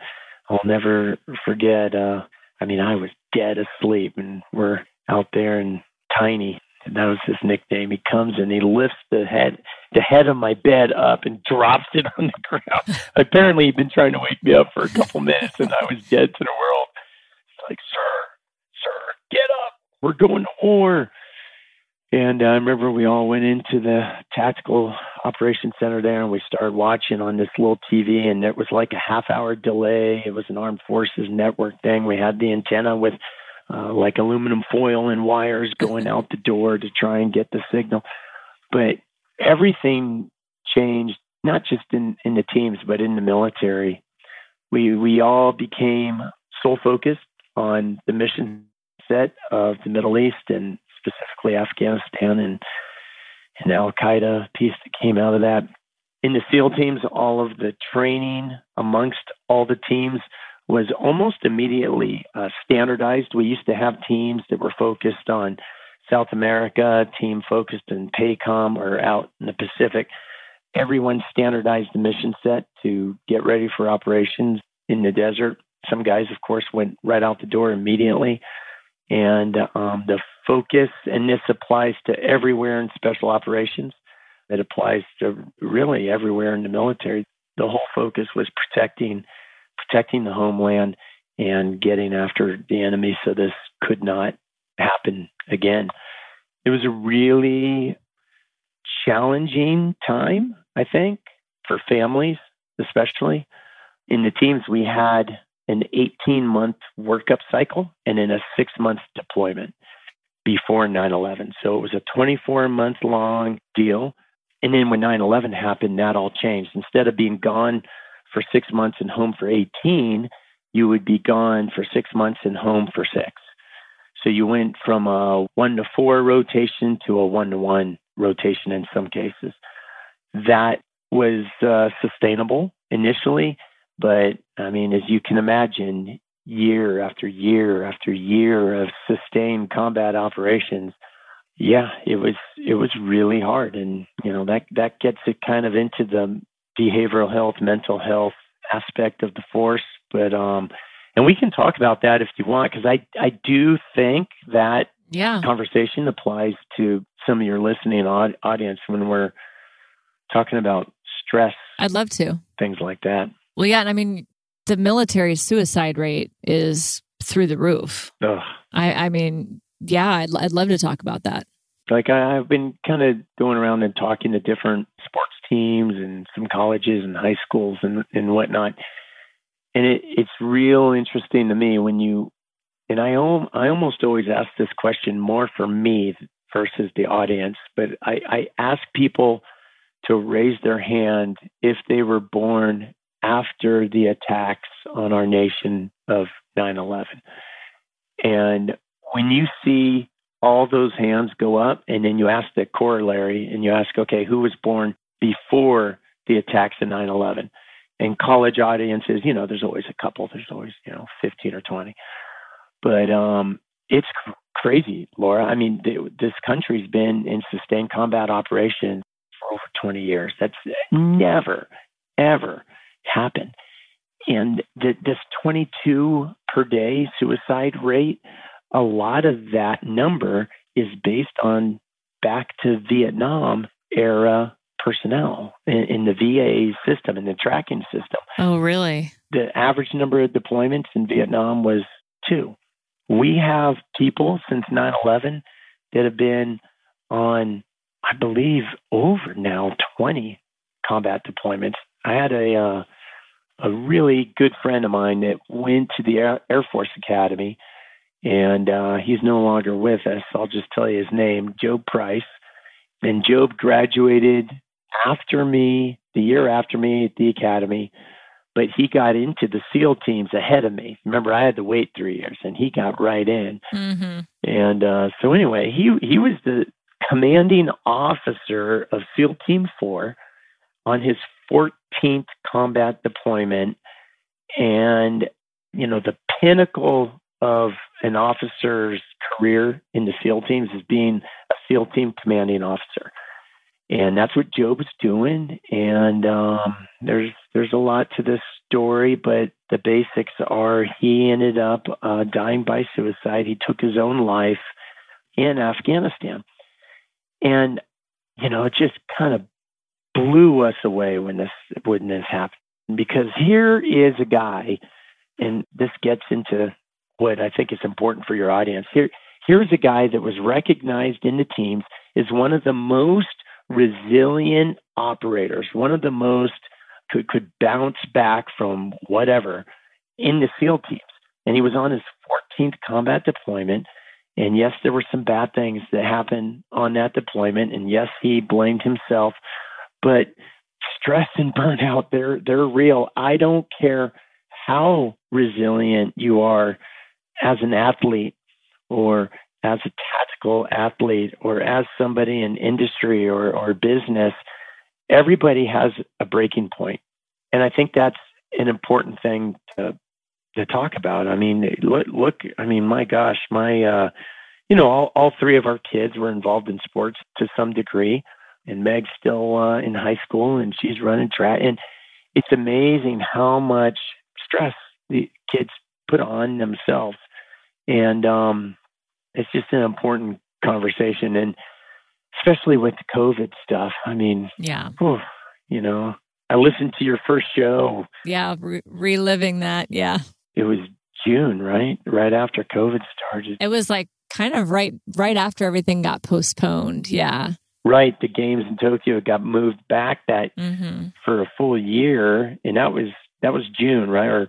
I'll never forget, uh, I mean, I was dead asleep, and we're out there and Tiny. That was his nickname. He comes and he lifts the head the head of my bed up and drops it on the ground. Apparently, he'd been trying to wake me up for a couple minutes, and I was dead to the world. It's like, sir, sir, get up. We're going to war. And I remember we all went into the tactical operations center there and we started watching on this little TV and it was like a half hour delay. It was an armed forces network thing. We had the antenna with uh, like aluminum foil and wires going out the door to try and get the signal. But everything changed, not just in, in the teams, but in the military. We, we all became sole focused on the mission set of the Middle East and specifically Afghanistan and and Al Qaeda piece that came out of that. In the SEAL teams, all of the training amongst all the teams was almost immediately uh, standardized. We used to have teams that were focused on South America, team focused in PACOM or out in the Pacific. Everyone standardized the mission set to get ready for operations in the desert. Some guys, of course, went right out the door immediately. And um, the focus, and this applies to everywhere in special operations, it applies to really everywhere in the military. The whole focus was protecting protecting the homeland and getting after the enemy so this could not happen again. It was a really challenging time, I think, for families, especially. In the teams, we had an 18 month workup cycle and then a six month deployment before 9 11. So it was a 24 month long deal. And then when 9 11 happened, that all changed. Instead of being gone for six months and home for 18, you would be gone for six months and home for six. So you went from a one to four rotation to a one to one rotation in some cases. That was uh, sustainable initially, but I mean, as you can imagine, year after year after year of sustained combat operations, yeah, it was it was really hard, and you know that that gets it kind of into the behavioral health, mental health aspect of the force. But um, and we can talk about that if you want, because I I do think that yeah conversation applies to some of your listening audience when we're talking about stress. I'd love to things like that. Well, yeah, and I mean the military suicide rate is through the roof. Ugh. I, I mean, yeah, I'd, I'd love to talk about that. Like I, I've been kind of going around and talking to different sports teams and some colleges and high schools and, and whatnot. And it, it's real interesting to me when you, and I, I almost always ask this question more for me versus the audience, but I, I ask people to raise their hand if they were born after the attacks on our nation of 9 11. And when you see all those hands go up, and then you ask the corollary and you ask, okay, who was born before the attacks of 9 11? And college audiences, you know, there's always a couple, there's always, you know, 15 or 20. But um, it's cr- crazy, Laura. I mean, th- this country's been in sustained combat operations for over 20 years. That's never, ever happen. And the, this 22 per day suicide rate, a lot of that number is based on back to Vietnam era personnel in, in, the VA system, in the tracking system. Oh, really? The average number of deployments in Vietnam was two. We have people since 9 11 that have been on, I believe, over now 20 combat deployments. I had a uh, a really good friend of mine that went to the Air, Air Force Academy, and uh, he's no longer with us. I'll just tell you his name, Job Price. And Job graduated after me, the year after me at the academy, but he got into the SEAL teams ahead of me. Remember, I had to wait three years, and he got right in. Mm-hmm. And uh, so, anyway, he he was the commanding officer of SEAL Team Four on his 14th combat deployment. And, you know, the pinnacle of an officer's career in the SEAL teams is being a SEAL team commanding officer. And that's what Job was doing. And um, there's there's a lot to this story, but the basics are he ended up uh, dying by suicide. He took his own life in Afghanistan. And, you know, it just kind of blew us away when this when this happened because here is a guy, and this gets into what I think is important for your audience. Here, here's a guy that was recognized in the teams as one of the most resilient operators, one of the most could could bounce back from whatever in the SEAL teams. And he was on his 14th combat deployment. And yes, there were some bad things that happened on that deployment. And yes, he blamed himself. But stress and burnout, they're they're real. I don't care how resilient you are as an athlete or as a tactical athlete or as somebody in industry or, or business, everybody has a breaking point. And I think that's an important thing to to talk about. I mean, look, look I mean, my gosh, my uh you know, all, all three of our kids were involved in sports to some degree and Meg's still uh, in high school and she's running track. And it's amazing how much stress the kids put on themselves. And um, it's just an important conversation. And especially with the COVID stuff, I mean, yeah, whew, you know, I listened to your first show. Yeah, re- reliving that. Yeah. It was June, right? Right after COVID started. It was like kind of right right after everything got postponed. Yeah right, the games in Tokyo got moved back that mm-hmm. for a full year, and that was that was June, right, or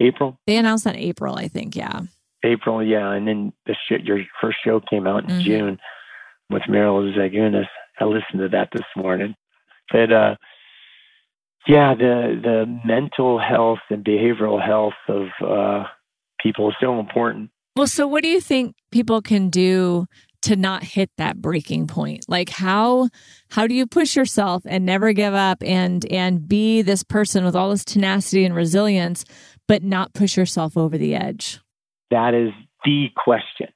April? They announced that April, I think. Yeah, April, yeah, and then the your first show came out in mm-hmm. June with Mariel Zagunis. I listened to that this morning, but uh, yeah, the the mental health and behavioral health of uh, people is so important. Well, so what do you think people can do to not hit that breaking point. Like how how do you push yourself and never give up and and be this person with all this tenacity and resilience but not push yourself over the edge? That is the question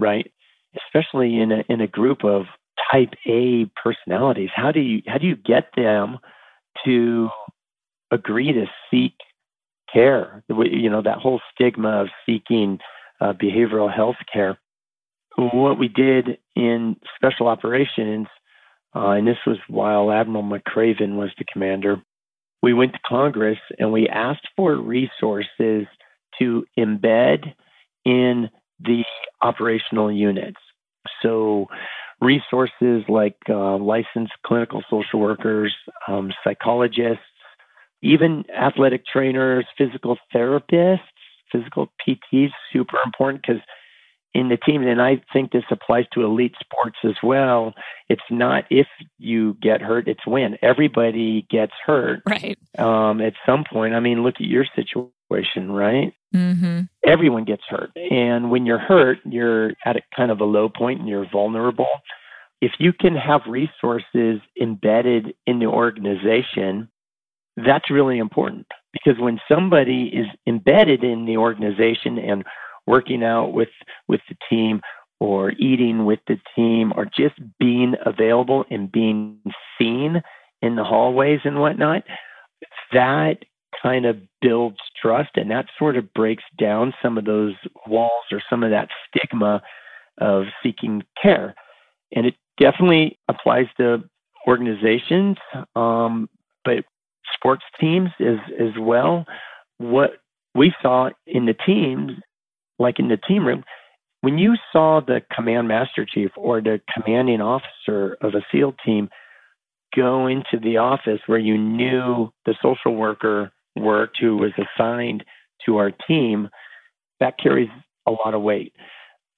right? Especially in a in a group of type A personalities. How do you how do you get them to agree to seek care? You know that whole stigma of seeking uh, behavioral health care what we did in special operations, uh, and this was while Admiral McRaven was the commander, we went to Congress and we asked for resources to embed in the operational units. So, resources like uh, licensed clinical social workers, um, psychologists, even athletic trainers, physical therapists, physical PTs, super important because in the team, and I think this applies to elite sports as well. It's not if you get hurt, it's when everybody gets hurt. Right. Um, at some point, I mean, look at your situation, right? Mm-hmm. Everyone gets hurt. And when you're hurt, you're at a kind of a low point and you're vulnerable. If you can have resources embedded in the organization, that's really important because when somebody is embedded in the organization and working out with with the team or eating with the team or just being available and being seen in the hallways and whatnot, that kind of builds trust and that sort of breaks down some of those walls or some of that stigma of seeking care. And it definitely applies to organizations, um, but sports teams as as well. What we saw in the teams like in the team room, when you saw the command master chief or the commanding officer of a SEAL team go into the office where you knew the social worker worked who was assigned to our team, that carries a lot of weight.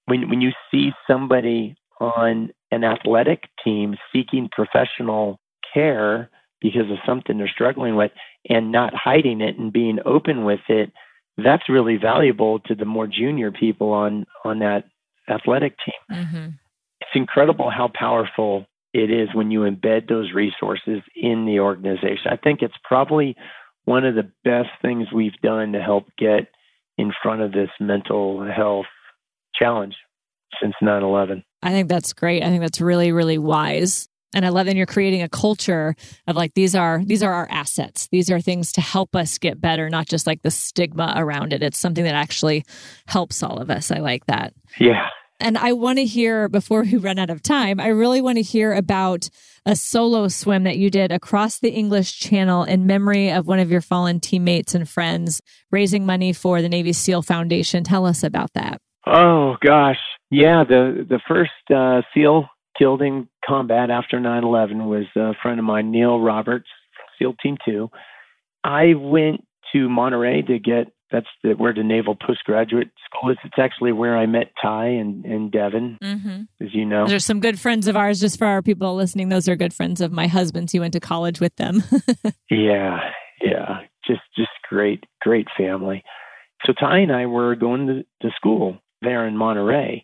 When when you see somebody on an athletic team seeking professional care because of something they're struggling with and not hiding it and being open with it, that's really valuable to the more junior people on on that athletic team. Mm-hmm. It's incredible how powerful it is when you embed those resources in the organization. I think it's probably one of the best things we've done to help get in front of this mental health challenge since 9/11. I think that's great. I think that's really really wise and i love that you're creating a culture of like these are these are our assets these are things to help us get better not just like the stigma around it it's something that actually helps all of us i like that yeah And I want to hear, before we run out of time, I really want to hear about a solo swim that you did across the English Channel in memory of one of your fallen teammates and friends, raising money for the Navy SEAL Foundation. Tell us about that. Oh gosh, yeah. The the first uh, SEAL killed in combat after 9/11 was a friend of mine, Neil Roberts, SEAL Team Two. I went to Monterey to get that's the, where the Naval Postgraduate School is. It's actually where I met Ty and, and Devin, mm-hmm. as you know. There's some good friends of ours, just for our people listening. Those are good friends of my husband's. He went to college with them. yeah, yeah. Just, just great, great family. So Ty and I were going to, to school there in Monterey.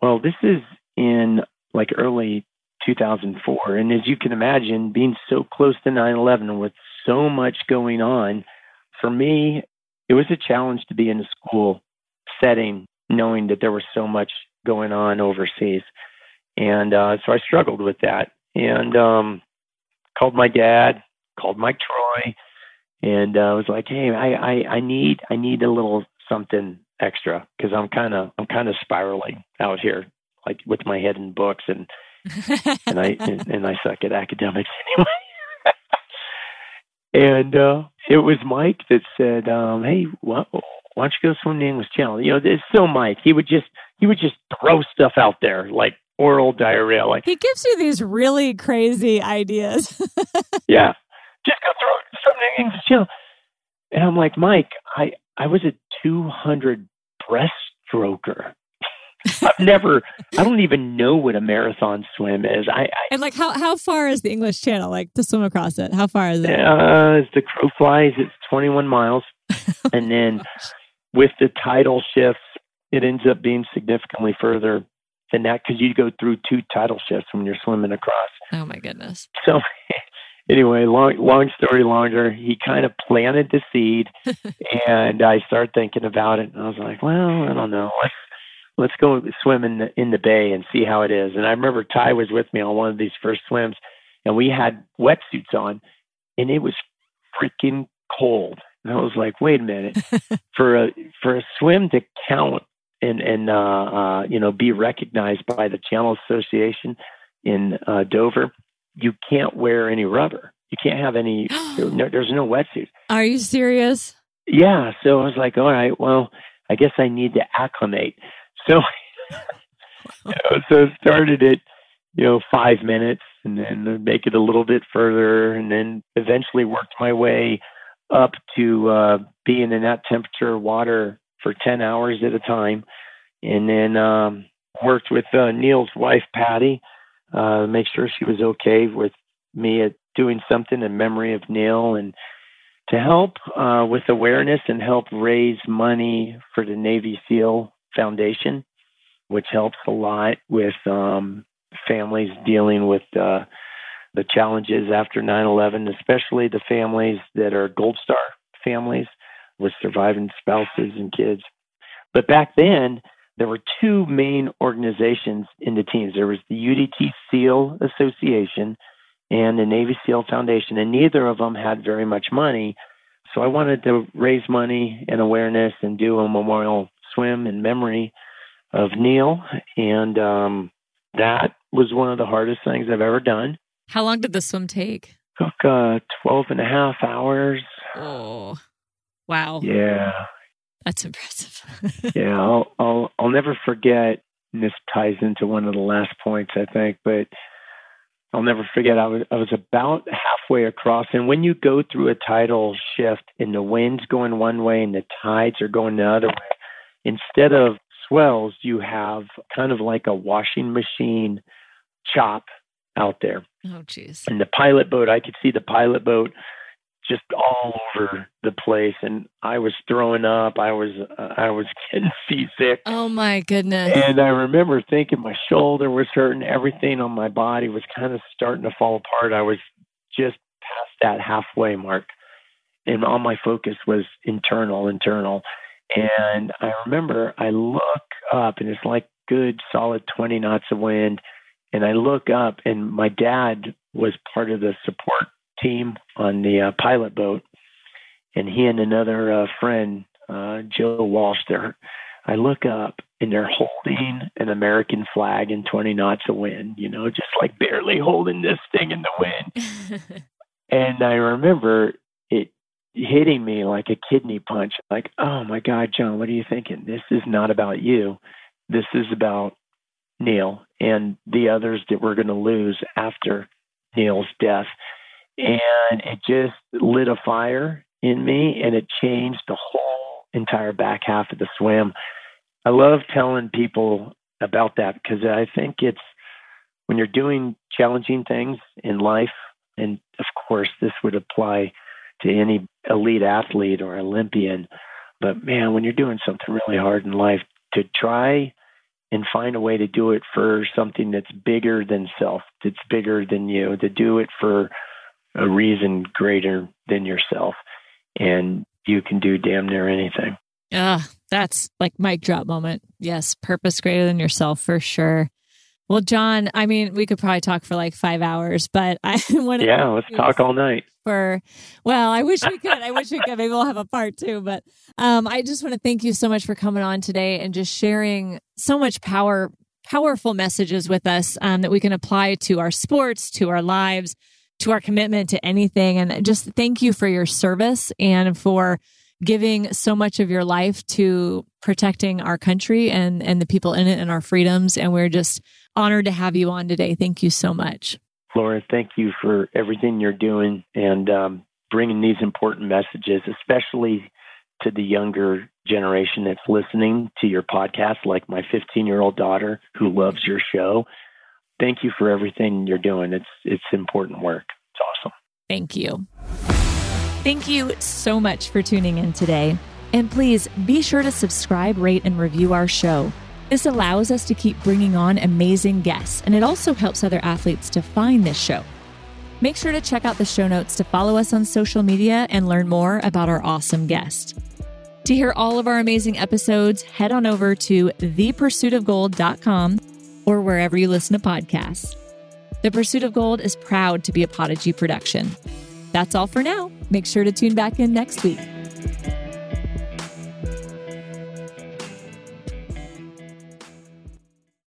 Well, this is in like early 2004. And as you can imagine, being so close to 9 11 with so much going on, for me, it was a challenge to be in a school setting, knowing that there was so much going on overseas. And uh, so I struggled with that and um, called my dad, called Mike Troy, and uh, was like, "Hey, I, I, I need I need a little something extra because I'm kind of I'm kind of spiraling out here, like with my head in books and and I and, and I suck at academics anyway." and uh, it was Mike that said, um, "Hey, why, why don't you go swim the English Channel?" You know, it's still Mike. He would just he would just throw stuff out there like oral diarrhea. Like he gives you these really crazy ideas. yeah, just go throw swim the English Channel. And I'm like, Mike, I I was a 200 breaststroker. Never. I don't even know what a marathon swim is. I, I and like how how far is the English Channel like to swim across it? How far is it? Uh, as the crow flies, it's 21 miles, and then with the tidal shifts, it ends up being significantly further than that because you go through two tidal shifts when you're swimming across. Oh my goodness! So. Anyway, long long story longer. He kind of planted the seed, and I started thinking about it, and I was like, "Well, I don't know. Let's go swim in the in the bay and see how it is. And I remember Ty was with me on one of these first swims, and we had wetsuits on, and it was freaking cold. And I was like, wait a minute, for a for a swim to count and and uh, uh, you know be recognized by the Channel Association in uh, Dover, you can't wear any rubber. You can't have any. no, there's no wetsuit. Are you serious? Yeah. So I was like, all right, well, I guess I need to acclimate. So, you know, so started at you know five minutes, and then make it a little bit further, and then eventually worked my way up to uh, being in that temperature water for ten hours at a time, and then um, worked with uh, Neil's wife Patty, uh, make sure she was okay with me at doing something in memory of Neil and to help uh, with awareness and help raise money for the Navy SEAL Foundation, which helps a lot with um, families dealing with uh, the challenges after 9 11, especially the families that are Gold Star families with surviving spouses and kids. But back then, there were two main organizations in the teams. There was the UDT SEAL Association and the Navy SEAL Foundation, and neither of them had very much money. So I wanted to raise money and awareness and do a memorial swim in memory of Neil. And um, that was one of the hardest things I've ever done. How long did the swim take? Took uh, 12 and a half hours. Oh, wow. Yeah. That's impressive. yeah, I'll, I'll, I'll never forget. And this ties into one of the last points, I think, but I'll never forget. I was I was about halfway across, and when you go through a tidal shift and the wind's going one way and the tides are going the other way, instead of swells, you have kind of like a washing machine chop out there. Oh, jeez. And the pilot boat, I could see the pilot boat just all over the place, and I was throwing up. I was uh, I was getting seasick. Oh my goodness! And I remember thinking my shoulder was hurting. Everything on my body was kind of starting to fall apart. I was just past that halfway mark, and all my focus was internal, internal. And I remember I look up and it's like good solid 20 knots of wind. And I look up and my dad was part of the support team on the uh, pilot boat. And he and another uh, friend, uh, Joe Walsh, they're I look up and they're holding an American flag in 20 knots of wind, you know, just like barely holding this thing in the wind. and I remember hitting me like a kidney punch like, oh my God, John, what are you thinking? This is not about you. This is about Neil and the others that we're going to lose after Neil's death. And it just lit a fire in me and it changed the whole entire back half of the swim. I love telling people about that because I think it's when you're doing challenging things in life, and of course, this would apply to any elite athlete or Olympian. But man, when you're doing something really hard in life, to try and find a way to do it for something that's bigger than self, that's bigger than you, to do it for a reason greater than yourself. And you can do damn near anything. Ah, that's like mic drop moment. Yes, purpose greater than yourself for sure. Well, John, I mean, we could probably talk for like five hours, but I want to. Yeah, let's talk all night. For well, I wish we could. I wish we could. Maybe we'll have a part two. But um, I just want to thank you so much for coming on today and just sharing so much power, powerful messages with us um, that we can apply to our sports, to our lives, to our commitment to anything. And just thank you for your service and for giving so much of your life to protecting our country and and the people in it and our freedoms. And we're just honored to have you on today. Thank you so much. Laura, thank you for everything you're doing and um, bringing these important messages, especially to the younger generation that's listening to your podcast, like my 15 year old daughter who loves your show. Thank you for everything you're doing. It's it's important work. It's awesome. Thank you. Thank you so much for tuning in today. And please be sure to subscribe, rate, and review our show. This allows us to keep bringing on amazing guests, and it also helps other athletes to find this show. Make sure to check out the show notes to follow us on social media and learn more about our awesome guest. To hear all of our amazing episodes, head on over to thepursuitofgold.com or wherever you listen to podcasts. The Pursuit of Gold is proud to be a Podigy production. That's all for now. Make sure to tune back in next week.